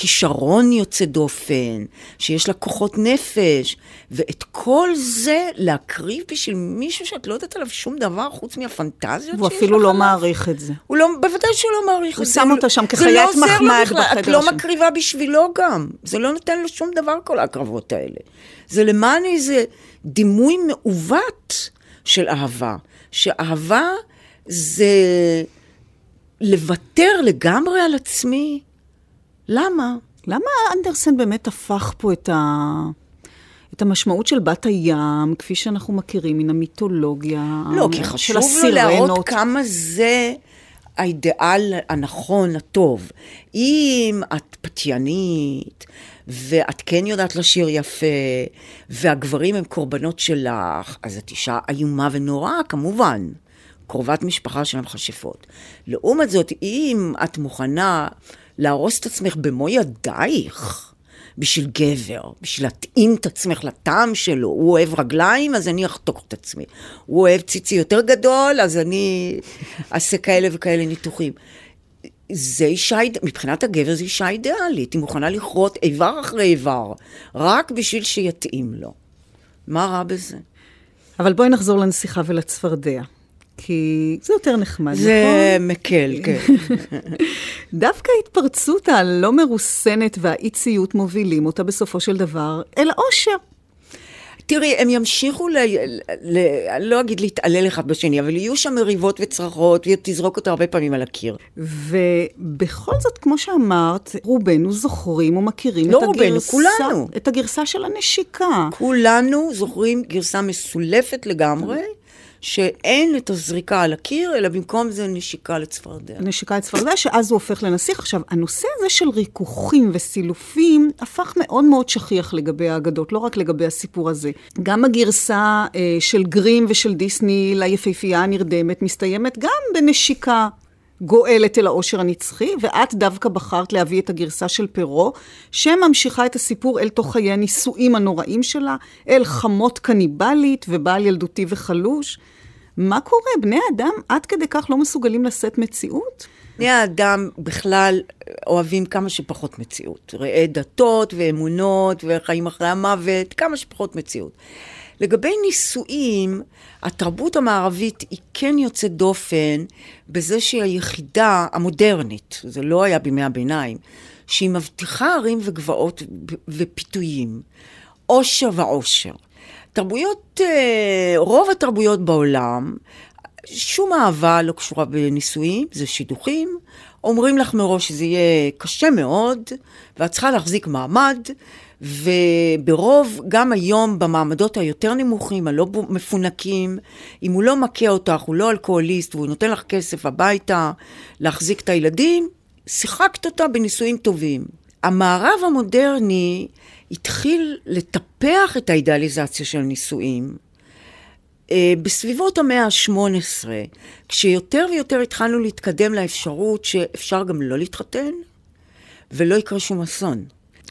כישרון יוצא דופן, שיש לה כוחות נפש, ואת כל זה להקריב בשביל מישהו שאת לא יודעת עליו שום דבר חוץ מהפנטזיות הוא שיש אפילו לך לא עליו. מעריך את זה. הוא לא, בוודאי שהוא לא מעריך הוא את זה. שם אותה שם זה כחיית לא עוזר לו מחמד בכלל, את בחדר לא שם. מקריבה בשבילו גם. זה לא נותן לו שום דבר, כל ההקרבות האלה. זה למען איזה דימוי מעוות של אהבה. שאהבה זה לוותר לגמרי על עצמי. למה? למה אנדרסן באמת הפך פה את, ה... את המשמעות של בת הים, כפי שאנחנו מכירים מן המיתולוגיה לא, כי של חשוב לו הסירנות? להראות כמה זה האידיאל הנכון, הטוב. אם את פתיינית, ואת כן יודעת לשיר יפה, והגברים הם קורבנות שלך, אז את אישה איומה ונוראה, כמובן. קרובת משפחה של המכשפות. לעומת זאת, אם את מוכנה להרוס את עצמך במו ידייך, בשביל גבר, בשביל להתאים את עצמך לטעם שלו. הוא אוהב רגליים, אז אני אחתוך את עצמי. הוא אוהב ציצי יותר גדול, אז אני אעשה כאלה וכאלה ניתוחים. זה אישה, מבחינת הגבר זו אישה אידיאלית, היא מוכנה לכרות איבר אחרי איבר, רק בשביל שיתאים לו. מה רע בזה? אבל בואי נחזור לנסיכה ולצפרדע. כי זה יותר נחמד, זה נכון? מקל, כן. דודווקא ההתפרצות הלא מרוסנת והאי-ציות מובילים אותה בסופו של דבר אל האושר. תראי, הם ימשיכו, ל... ל... לא אגיד להתעלל אחד בשני, אבל יהיו שם מריבות וצרחות, ותזרוק אותו הרבה פעמים על הקיר. ובכל זאת, כמו שאמרת, רובנו זוכרים ומכירים לא את רובנו, הגרסה... כולנו. את הגרסה של הנשיקה. כולנו זוכרים גרסה מסולפת לגמרי, שאין את הזריקה על הקיר, אלא במקום זה נשיקה לצפרדע. נשיקה לצפרדע, שאז הוא הופך לנסיך. עכשיו, הנושא הזה של ריכוכים וסילופים הפך מאוד מאוד שכיח לגבי האגדות, לא רק לגבי הסיפור הזה. גם הגרסה אה, של גרים ושל דיסני ליפהפייה הנרדמת מסתיימת גם בנשיקה. גואלת אל העושר הנצחי, ואת דווקא בחרת להביא את הגרסה של פרו, שממשיכה את הסיפור אל תוך חיי הנישואים הנוראים שלה, אל חמות קניבלית ובעל ילדותי וחלוש. מה קורה? בני אדם עד כדי כך לא מסוגלים לשאת מציאות? בני האדם בכלל אוהבים כמה שפחות מציאות. ראה דתות ואמונות וחיים אחרי המוות, כמה שפחות מציאות. לגבי נישואים, התרבות המערבית היא כן יוצאת דופן בזה שהיא היחידה המודרנית, זה לא היה בימי הביניים, שהיא מבטיחה ערים וגבעות ופיתויים, עושר ועושר. תרבויות, אה, רוב התרבויות בעולם, שום אהבה לא קשורה בנישואים, זה שידוכים. אומרים לך מראש שזה יהיה קשה מאוד, ואת צריכה להחזיק מעמד, וברוב, גם היום במעמדות היותר נמוכים, הלא מפונקים, אם הוא לא מכה אותך, הוא לא אלכוהוליסט, והוא נותן לך כסף הביתה להחזיק את הילדים, שיחקת אותה בנישואים טובים. המערב המודרני התחיל לטפח את האידיאליזציה של נישואים. אה, בסביבות המאה ה-18, כשיותר ויותר התחלנו להתקדם לאפשרות שאפשר גם לא להתחתן ולא יקרה שום אסון.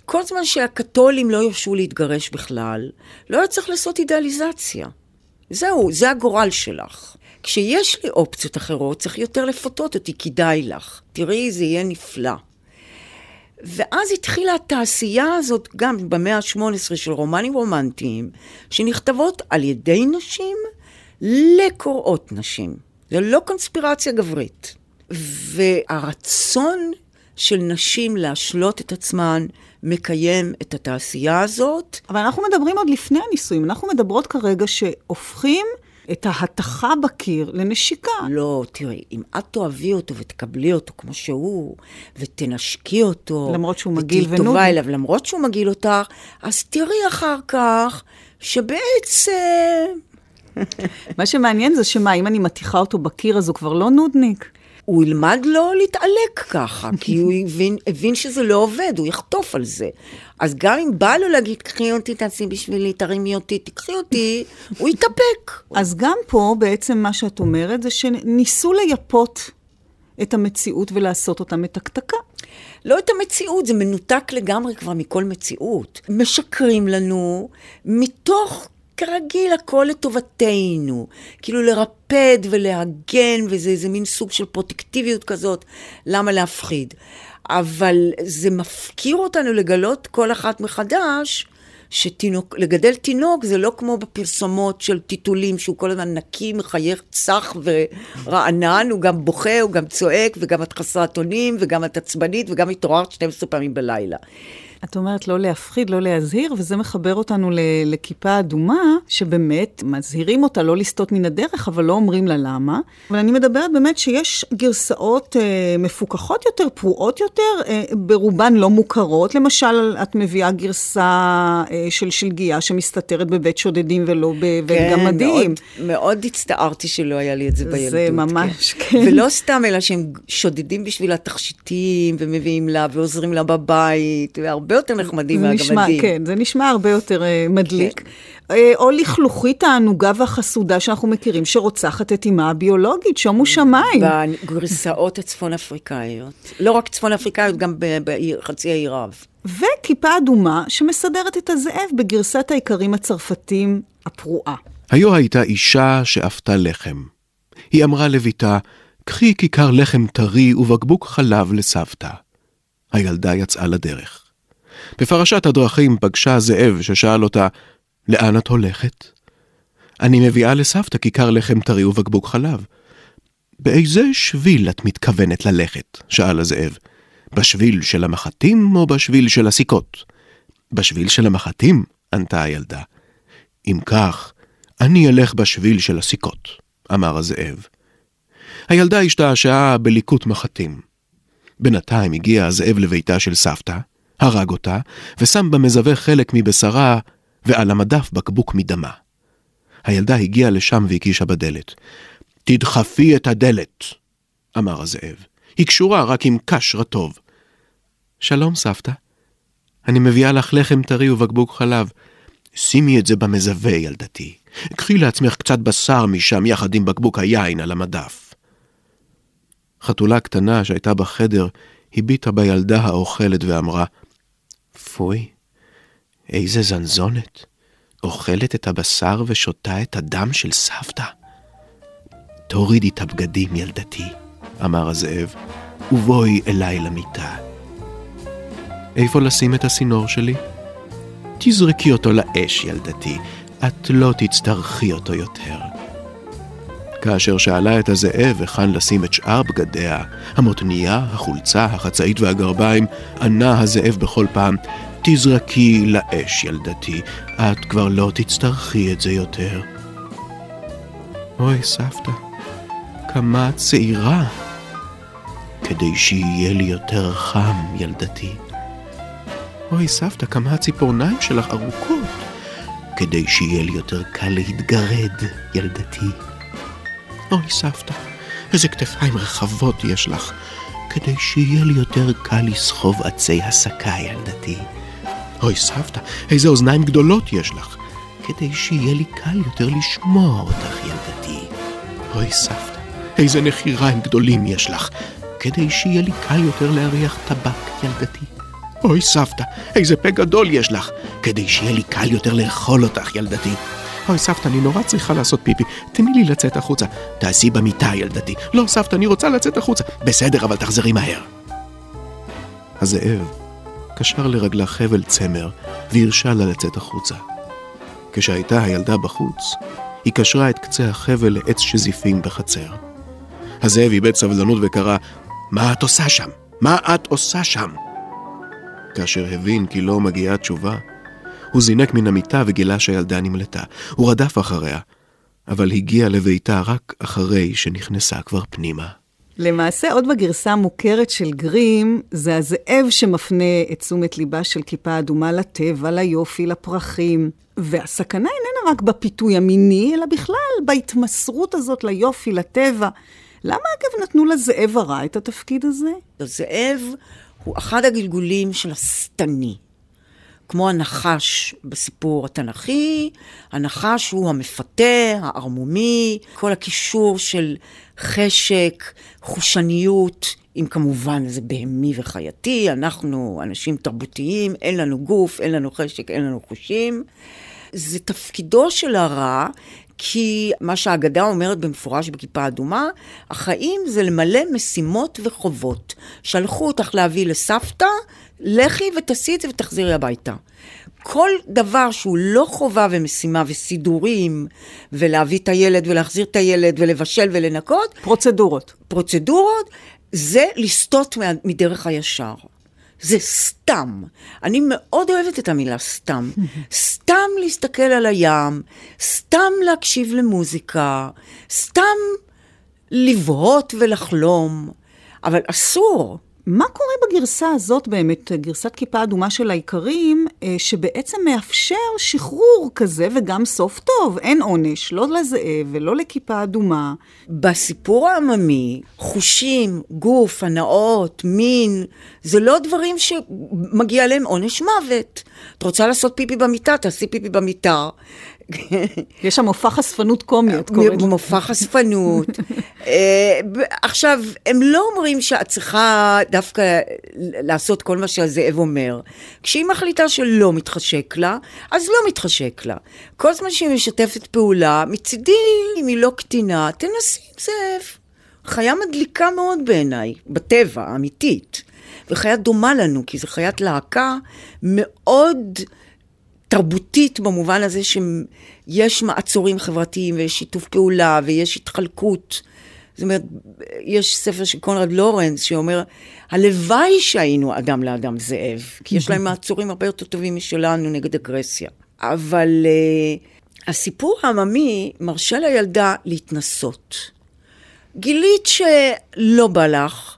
כל זמן שהקתולים לא ירשו להתגרש בכלל, לא היה צריך לעשות אידיאליזציה. זהו, זה הגורל שלך. כשיש לי אופציות אחרות, צריך יותר לפתות אותי, כדאי לך. תראי, זה יהיה נפלא. ואז התחילה התעשייה הזאת גם במאה ה-18 של רומנים רומנטיים, שנכתבות על ידי נשים לקוראות נשים. זה לא קונספירציה גברית. והרצון של נשים להשלות את עצמן מקיים את התעשייה הזאת. אבל אנחנו מדברים עוד לפני הנישואים, אנחנו מדברות כרגע שהופכים את ההתכה בקיר לנשיקה. לא, תראי, אם את תאהבי אותו ותקבלי אותו כמו שהוא, ותנשקי אותו, למרות שהוא מגעיל ונוד. ותהיי טובה אליו, למרות שהוא מגעיל אותך, אז תראי אחר כך שבעצם... מה שמעניין זה שמה, אם אני מתיחה אותו בקיר, אז הוא כבר לא נודניק. הוא ילמד לא להתעלק ככה, כי הוא הבין, הבין שזה לא עובד, הוא יחטוף על זה. אז גם אם בא לו להגיד, קחי אותי, תעשי בשבילי, תרימי אותי, תקחי אותי, הוא יתאפק. אז גם פה בעצם מה שאת אומרת זה שניסו לייפות את המציאות ולעשות אותה מתקתקה. לא את המציאות, זה מנותק לגמרי כבר מכל מציאות. משקרים לנו מתוך כרגיל, הכל לטובתנו. כאילו לרפד ולהגן, וזה איזה מין סוג של פרוטקטיביות כזאת, למה להפחיד? אבל זה מפקיר אותנו לגלות כל אחת מחדש, שלגדל תינוק זה לא כמו בפרסומות של טיטולים, שהוא כל הזמן נקי, מחייך, צח ורענן, הוא גם בוכה, הוא גם צועק, וגם את חסרת אונים, וגם את עצבנית, וגם התעוררת 12 פעמים בלילה. את אומרת לא להפחיד, לא להזהיר, וזה מחבר אותנו לכיפה אדומה, שבאמת מזהירים אותה לא לסטות מן הדרך, אבל לא אומרים לה למה. אבל אני מדברת באמת שיש גרסאות אה, מפוקחות יותר, פרועות יותר, אה, ברובן לא מוכרות. למשל, את מביאה גרסה אה, של שלגיה שמסתתרת בבית שודדים ולא בבית כן, גמדים. כן, מאוד, מאוד הצטערתי שלא היה לי את זה בילדות. זה ממש, כן. כן. ולא סתם, אלא שהם שודדים בשביל התכשיטים, ומביאים לה, ועוזרים לה בבית, והרבה יותר נחמדים זה נשמע, מהגמדים. כן, זה נשמע הרבה יותר uh, מדליק. כן. אה, או לכלוכית הענוגה והחסודה שאנחנו מכירים, שרוצחת את אמה הביולוגית, שומו שמיים. בגרסאות הצפון אפריקאיות. לא רק צפון אפריקאיות, גם בחצי האי רב. וכיפה אדומה שמסדרת את הזאב בגרסת האיכרים הצרפתים הפרועה. היו הייתה אישה שאפתה לחם. היא אמרה לביתה, קחי כיכר לחם טרי ובקבוק חלב לסבתא. הילדה יצאה לדרך. בפרשת הדרכים פגשה זאב ששאל אותה, לאן את הולכת? אני מביאה לסבתא כיכר לחם טרי ובקבוק חלב. באיזה שביל את מתכוונת ללכת? שאל הזאב. בשביל של המחטים או בשביל של הסיכות? בשביל של המחטים, ענתה הילדה. אם כך, אני אלך בשביל של הסיכות, אמר הזאב. הילדה השתעשעה בליקוט מחטים. בינתיים הגיע הזאב לביתה של סבתא, הרג אותה, ושם במזווה חלק מבשרה, ועל המדף בקבוק מדמה. הילדה הגיעה לשם והקישה בדלת. תדחפי את הדלת, אמר הזאב. היא קשורה רק עם קש רטוב. שלום, סבתא. אני מביאה לך לחם טרי ובקבוק חלב. שימי את זה במזווה, ילדתי. קחי לעצמך קצת בשר משם יחד עם בקבוק היין על המדף. חתולה קטנה שהייתה בחדר הביטה בילדה האוכלת ואמרה, פוי, איזה זנזונת, אוכלת את הבשר ושותה את הדם של סבתא. תורידי את הבגדים, ילדתי, אמר הזאב, ובואי אליי למיטה. איפה לשים את הסינור שלי? תזרקי אותו לאש, ילדתי, את לא תצטרכי אותו יותר. כאשר שאלה את הזאב היכן לשים את שאר בגדיה, המותניה, החולצה, החצאית והגרביים, ענה הזאב בכל פעם, תזרקי לאש, ילדתי, את כבר לא תצטרכי את זה יותר. אוי, סבתא, כמה צעירה. כדי שיהיה לי יותר חם, ילדתי. אוי, סבתא, כמה הציפורניים שלך ארוכות. כדי שיהיה לי יותר קל להתגרד, ילדתי. אוי, סבתא, איזה כתפיים רחבות יש לך, כדי שיהיה לי יותר קל לסחוב עצי הסקה, ילדתי. אוי, סבתא, איזה אוזניים גדולות יש לך, כדי שיהיה לי קל יותר לשמוע אותך, ילדתי. אוי, סבתא, איזה נחיריים גדולים יש לך, כדי שיהיה לי קל יותר להריח טבק, ילדתי. אוי, סבתא, איזה פה גדול יש לך, כדי שיהיה לי קל יותר לאכול אותך, ילדתי. אוי, סבתא, אני נורא צריכה לעשות פיפי. תני לי לצאת החוצה. תעשי במיטה, ילדתי. לא, סבתא, אני רוצה לצאת החוצה. בסדר, אבל תחזרי מהר. הזאב קשר לרגלה חבל צמר והרשה לה לצאת החוצה. כשהייתה הילדה בחוץ, היא קשרה את קצה החבל לעץ שזיפים בחצר. הזאב איבד סבלנות וקרא, מה את עושה שם? מה את עושה שם? כאשר הבין כי לא מגיעה תשובה, הוא זינק מן המיטה וגילה שהילדה נמלטה. הוא רדף אחריה, אבל הגיע לביתה רק אחרי שנכנסה כבר פנימה. למעשה, עוד בגרסה המוכרת של גרים, זה הזאב שמפנה את תשומת ליבה של כיפה אדומה לטבע, ליופי, לפרחים. והסכנה איננה רק בפיתוי המיני, אלא בכלל בהתמסרות הזאת ליופי, לטבע. למה אגב נתנו לזאב הרע את התפקיד הזה? הזאב הוא אחד הגלגולים של השטני. כמו הנחש בסיפור התנ"כי, הנחש הוא המפתה, הערמומי, כל הקישור של חשק, חושניות, אם כמובן זה בהמי וחייתי, אנחנו אנשים תרבותיים, אין לנו גוף, אין לנו חשק, אין לנו חושים. זה תפקידו של הרע, כי מה שהאגדה אומרת במפורש בכיפה אדומה, החיים זה למלא משימות וחובות. שלחו אותך להביא לסבתא, לכי ותעשי את זה ותחזירי הביתה. כל דבר שהוא לא חובה ומשימה וסידורים, ולהביא את הילד ולהחזיר את הילד ולבשל ולנקות. פרוצדורות. פרוצדורות, זה לסטות מדרך הישר. זה סתם. אני מאוד אוהבת את המילה סתם. סתם להסתכל על הים, סתם להקשיב למוזיקה, סתם לבהות ולחלום, אבל אסור. מה קורה בגרסה הזאת באמת, גרסת כיפה אדומה של האיכרים, אה, שבעצם מאפשר שחרור כזה וגם סוף טוב? אין עונש, לא לזאב ולא לכיפה אדומה. בסיפור העממי, חושים, גוף, הנאות, מין, זה לא דברים שמגיע להם עונש מוות. את רוצה לעשות פיפי במיטה, תעשי פיפי במיטה. יש שם מופע חשפנות קומי, את קוראת. מופע חשפנות. אה, עכשיו, הם לא אומרים שאת צריכה דווקא לעשות כל מה שהזאב אומר. כשהיא מחליטה שלא מתחשק לה, אז לא מתחשק לה. כל זמן שהיא משתפת פעולה, מצידי, אם היא לא קטינה, תנסי עם זאב. חיה מדליקה מאוד בעיניי, בטבע, אמיתית. וחיה דומה לנו, כי זו חיית להקה מאוד... תרבותית במובן הזה שיש מעצורים חברתיים ויש שיתוף פעולה ויש התחלקות. זאת אומרת, יש ספר של קונרד לורנס שאומר, הלוואי שהיינו אדם לאדם זאב, כי יש להם מעצורים הרבה יותר טובים משלנו נגד אגרסיה. אבל uh, הסיפור העממי מרשה לילדה להתנסות. גילית שלא בא לך,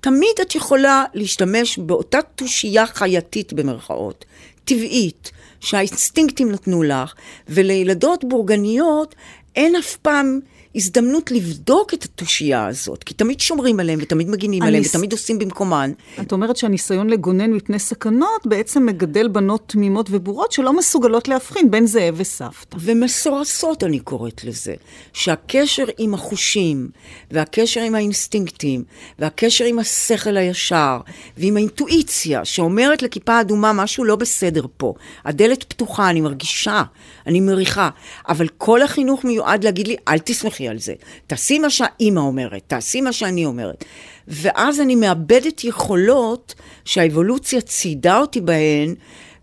תמיד את יכולה להשתמש באותה תושייה חייתית במרכאות, טבעית, שהאינסטינקטים נתנו לך, ולילדות בורגניות אין אף פעם הזדמנות לבדוק את התושייה הזאת, כי תמיד שומרים עליהם ותמיד מגינים עליהם ס... ותמיד עושים במקומן. את אומרת שהניסיון לגונן מפני סכנות בעצם מגדל בנות תמימות ובורות שלא מסוגלות להבחין בין זאב וסבתא. ומסורסות אני קוראת לזה, שהקשר עם החושים, והקשר עם האינסטינקטים, והקשר עם השכל הישר, ועם האינטואיציה, שאומרת לכיפה אדומה משהו לא בסדר פה. הדלת פתוחה, אני מרגישה, אני מריחה, אבל כל החינוך מיועד להגיד לי, אל תסמכי על זה. תעשי מה שהאימא אומרת, תעשי מה שאני אומרת. ואז אני מאבדת יכולות שהאבולוציה ציידה אותי בהן,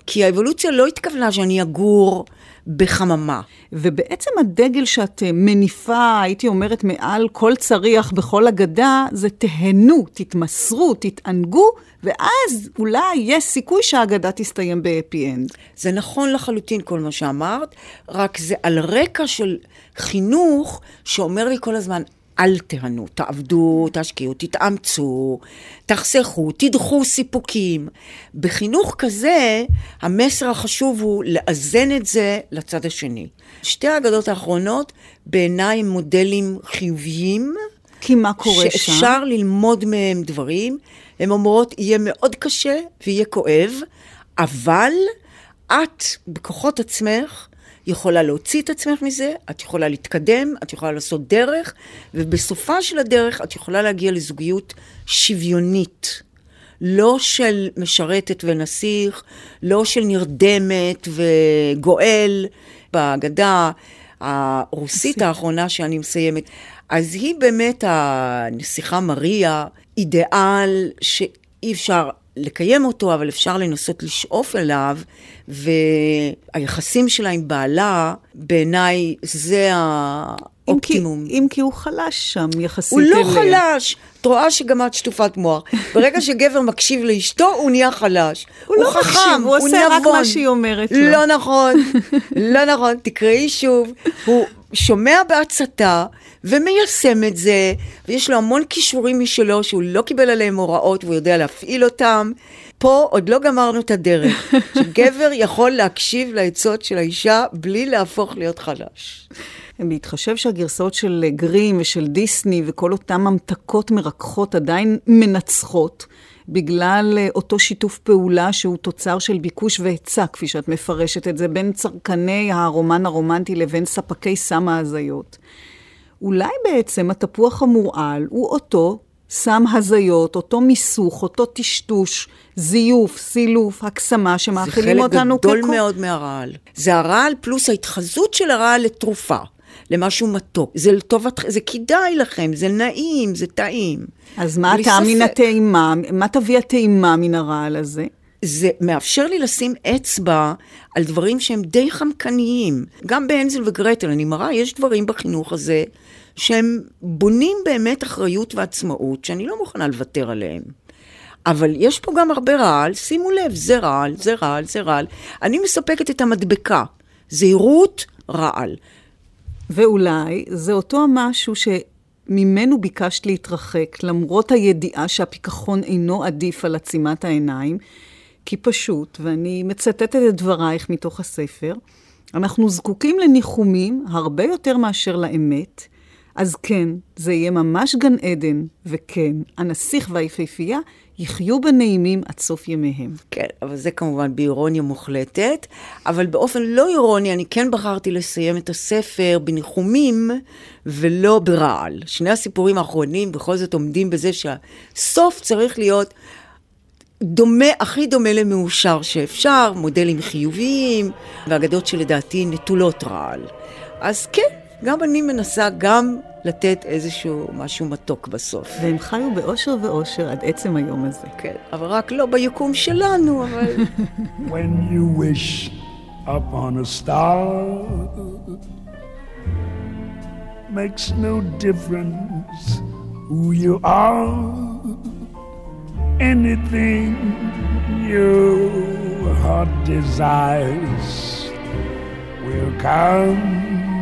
כי האבולוציה לא התכוונה שאני אגור בחממה. ובעצם הדגל שאת מניפה, הייתי אומרת, מעל כל צריח בכל אגדה, זה תהנו, תתמסרו, תתענגו, ואז אולי יש סיכוי שהאגדה תסתיים בהפי אנד. זה נכון לחלוטין כל מה שאמרת, רק זה על רקע של חינוך שאומר לי כל הזמן, אל תהנו, תעבדו, תשקיעו, תתאמצו, תחסכו, תדחו סיפוקים. בחינוך כזה, המסר החשוב הוא לאזן את זה לצד השני. שתי האגדות האחרונות בעיניי הם מודלים חיוביים. כי מה קורה שאפשר שם? שאפשר ללמוד מהם דברים. הן אומרות, יהיה מאוד קשה ויהיה כואב, אבל את, בכוחות עצמך, יכולה להוציא את עצמך מזה, את יכולה להתקדם, את יכולה לעשות דרך, ובסופה של הדרך את יכולה להגיע לזוגיות שוויונית. לא של משרתת ונסיך, לא של נרדמת וגואל. בהגדה הרוסית האחרונה שאני מסיימת, אז היא באמת הנסיכה מריה, אידיאל שאי אפשר לקיים אותו, אבל אפשר לנסות לשאוף אליו, והיחסים שלה עם בעלה, בעיניי זה האופטימום. אם כי, אם כי הוא חלש שם יחסית אליה. הוא לא אליה. חלש. את רואה שגם את שטופת מוח. ברגע שגבר מקשיב לאשתו, הוא נהיה חלש. הוא, הוא לא חכם, מקשיב, הוא, הוא עושה נבון. רק מה שהיא אומרת לו. לא נכון, לא נכון. תקראי שוב. הוא שומע בהצתה. ומיישם את זה, ויש לו המון כישורים משלו שהוא לא קיבל עליהם הוראות והוא יודע להפעיל אותם. פה עוד לא גמרנו את הדרך, שגבר יכול להקשיב לעצות של האישה בלי להפוך להיות חלש. בהתחשב שהגרסאות של גרים ושל דיסני וכל אותן ממתקות מרככות עדיין מנצחות, בגלל אה, אותו שיתוף פעולה שהוא תוצר של ביקוש והיצע, כפי שאת מפרשת את זה, בין צרכני הרומן הרומנטי לבין ספקי סם ההזיות. אולי בעצם התפוח המורעל הוא אותו סם הזיות, אותו מיסוך, אותו טשטוש, זיוף, סילוף, הקסמה, שמאכילים אותנו ככל... זה חלק גדול מאוד מהרעל. זה הרעל פלוס ההתחזות של הרעל לתרופה, למשהו מתוק. זה לטובת, זה כדאי לכם, זה נעים, זה טעים. אז מה הטעם מן הטעימה? מה תביא הטעימה מן הרעל הזה? זה מאפשר לי לשים אצבע על דברים שהם די חמקניים. גם בהנזל וגרטל, אני מראה, יש דברים בחינוך הזה שהם בונים באמת אחריות ועצמאות, שאני לא מוכנה לוותר עליהם. אבל יש פה גם הרבה רעל, שימו לב, זה רעל, זה רעל, זה רעל. אני מספקת את המדבקה, זהירות, רעל. ואולי זה אותו משהו ש... ממנו ביקשת להתרחק, למרות הידיעה שהפיכחון אינו עדיף על עצימת העיניים, כי פשוט, ואני מצטטת את דברייך מתוך הספר, אנחנו זקוקים לניחומים הרבה יותר מאשר לאמת, אז כן, זה יהיה ממש גן עדן, וכן, הנסיך והיפהפייה יחיו בנעימים עד סוף ימיהם. כן, אבל זה כמובן באירוניה מוחלטת, אבל באופן לא אירוני, אני כן בחרתי לסיים את הספר בניחומים ולא ברעל. שני הסיפורים האחרונים בכל זאת עומדים בזה שהסוף צריך להיות דומה, הכי דומה למאושר שאפשר, מודלים חיוביים, ואגדות שלדעתי נטולות רעל. אז כן, גם אני מנסה גם לתת איזשהו משהו מתוק בסוף. והם חיו באושר ואושר עד עצם היום הזה. כן, אבל רק לא ביקום שלנו, אבל... When you wish upon a star makes no difference who you are anything your heart desires will come.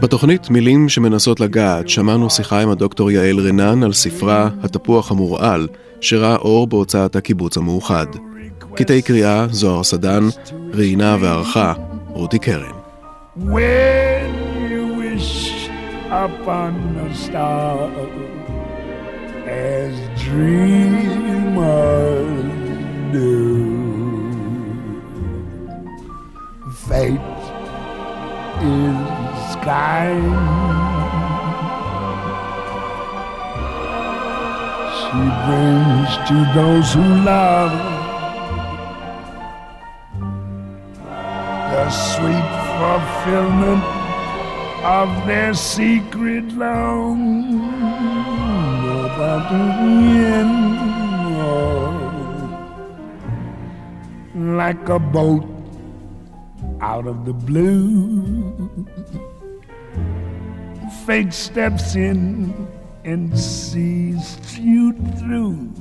בתוכנית מילים שמנסות לגעת, שמענו שיחה עם הדוקטור יעל רנן על ספרה "התפוח המורעל", שראה אור בהוצאת הקיבוץ המאוחד. קטעי קריאה זוהר סדן, ראיינה וערכה רותי קרן. When you wish upon a star as dreamers do. Fate is kind. She brings to those who love the sweet fulfillment of their secret long about the end. Like a boat out of the blue, fate steps in and sees you through.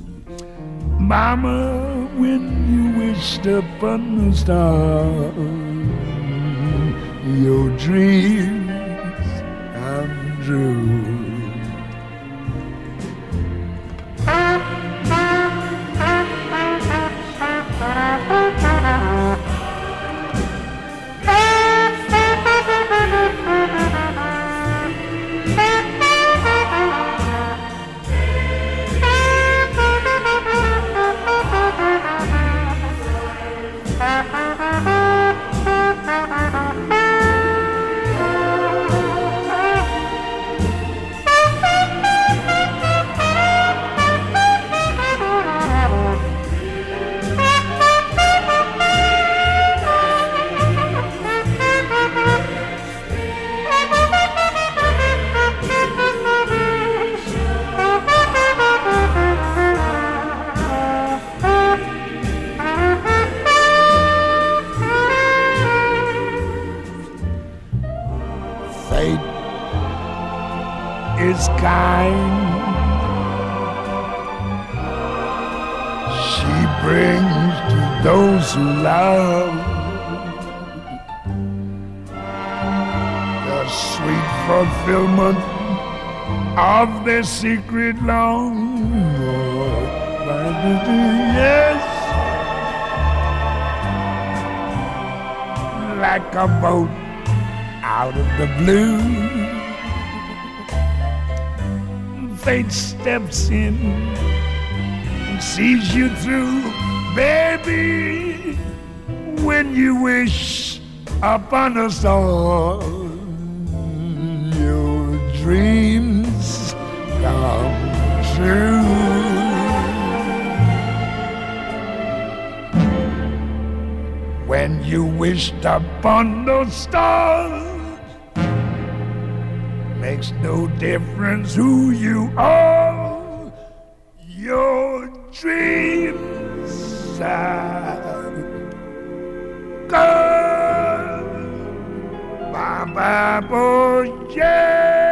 Mama, when you wished upon a star, your dreams come true. Love the sweet fulfillment of their secret long. Yes, like a boat out of the blue. Fate steps in and sees you through, baby. When you wish upon a star, your dreams come true. When you wished upon those stars, makes no difference who you are. Your dreams are Baba Boy.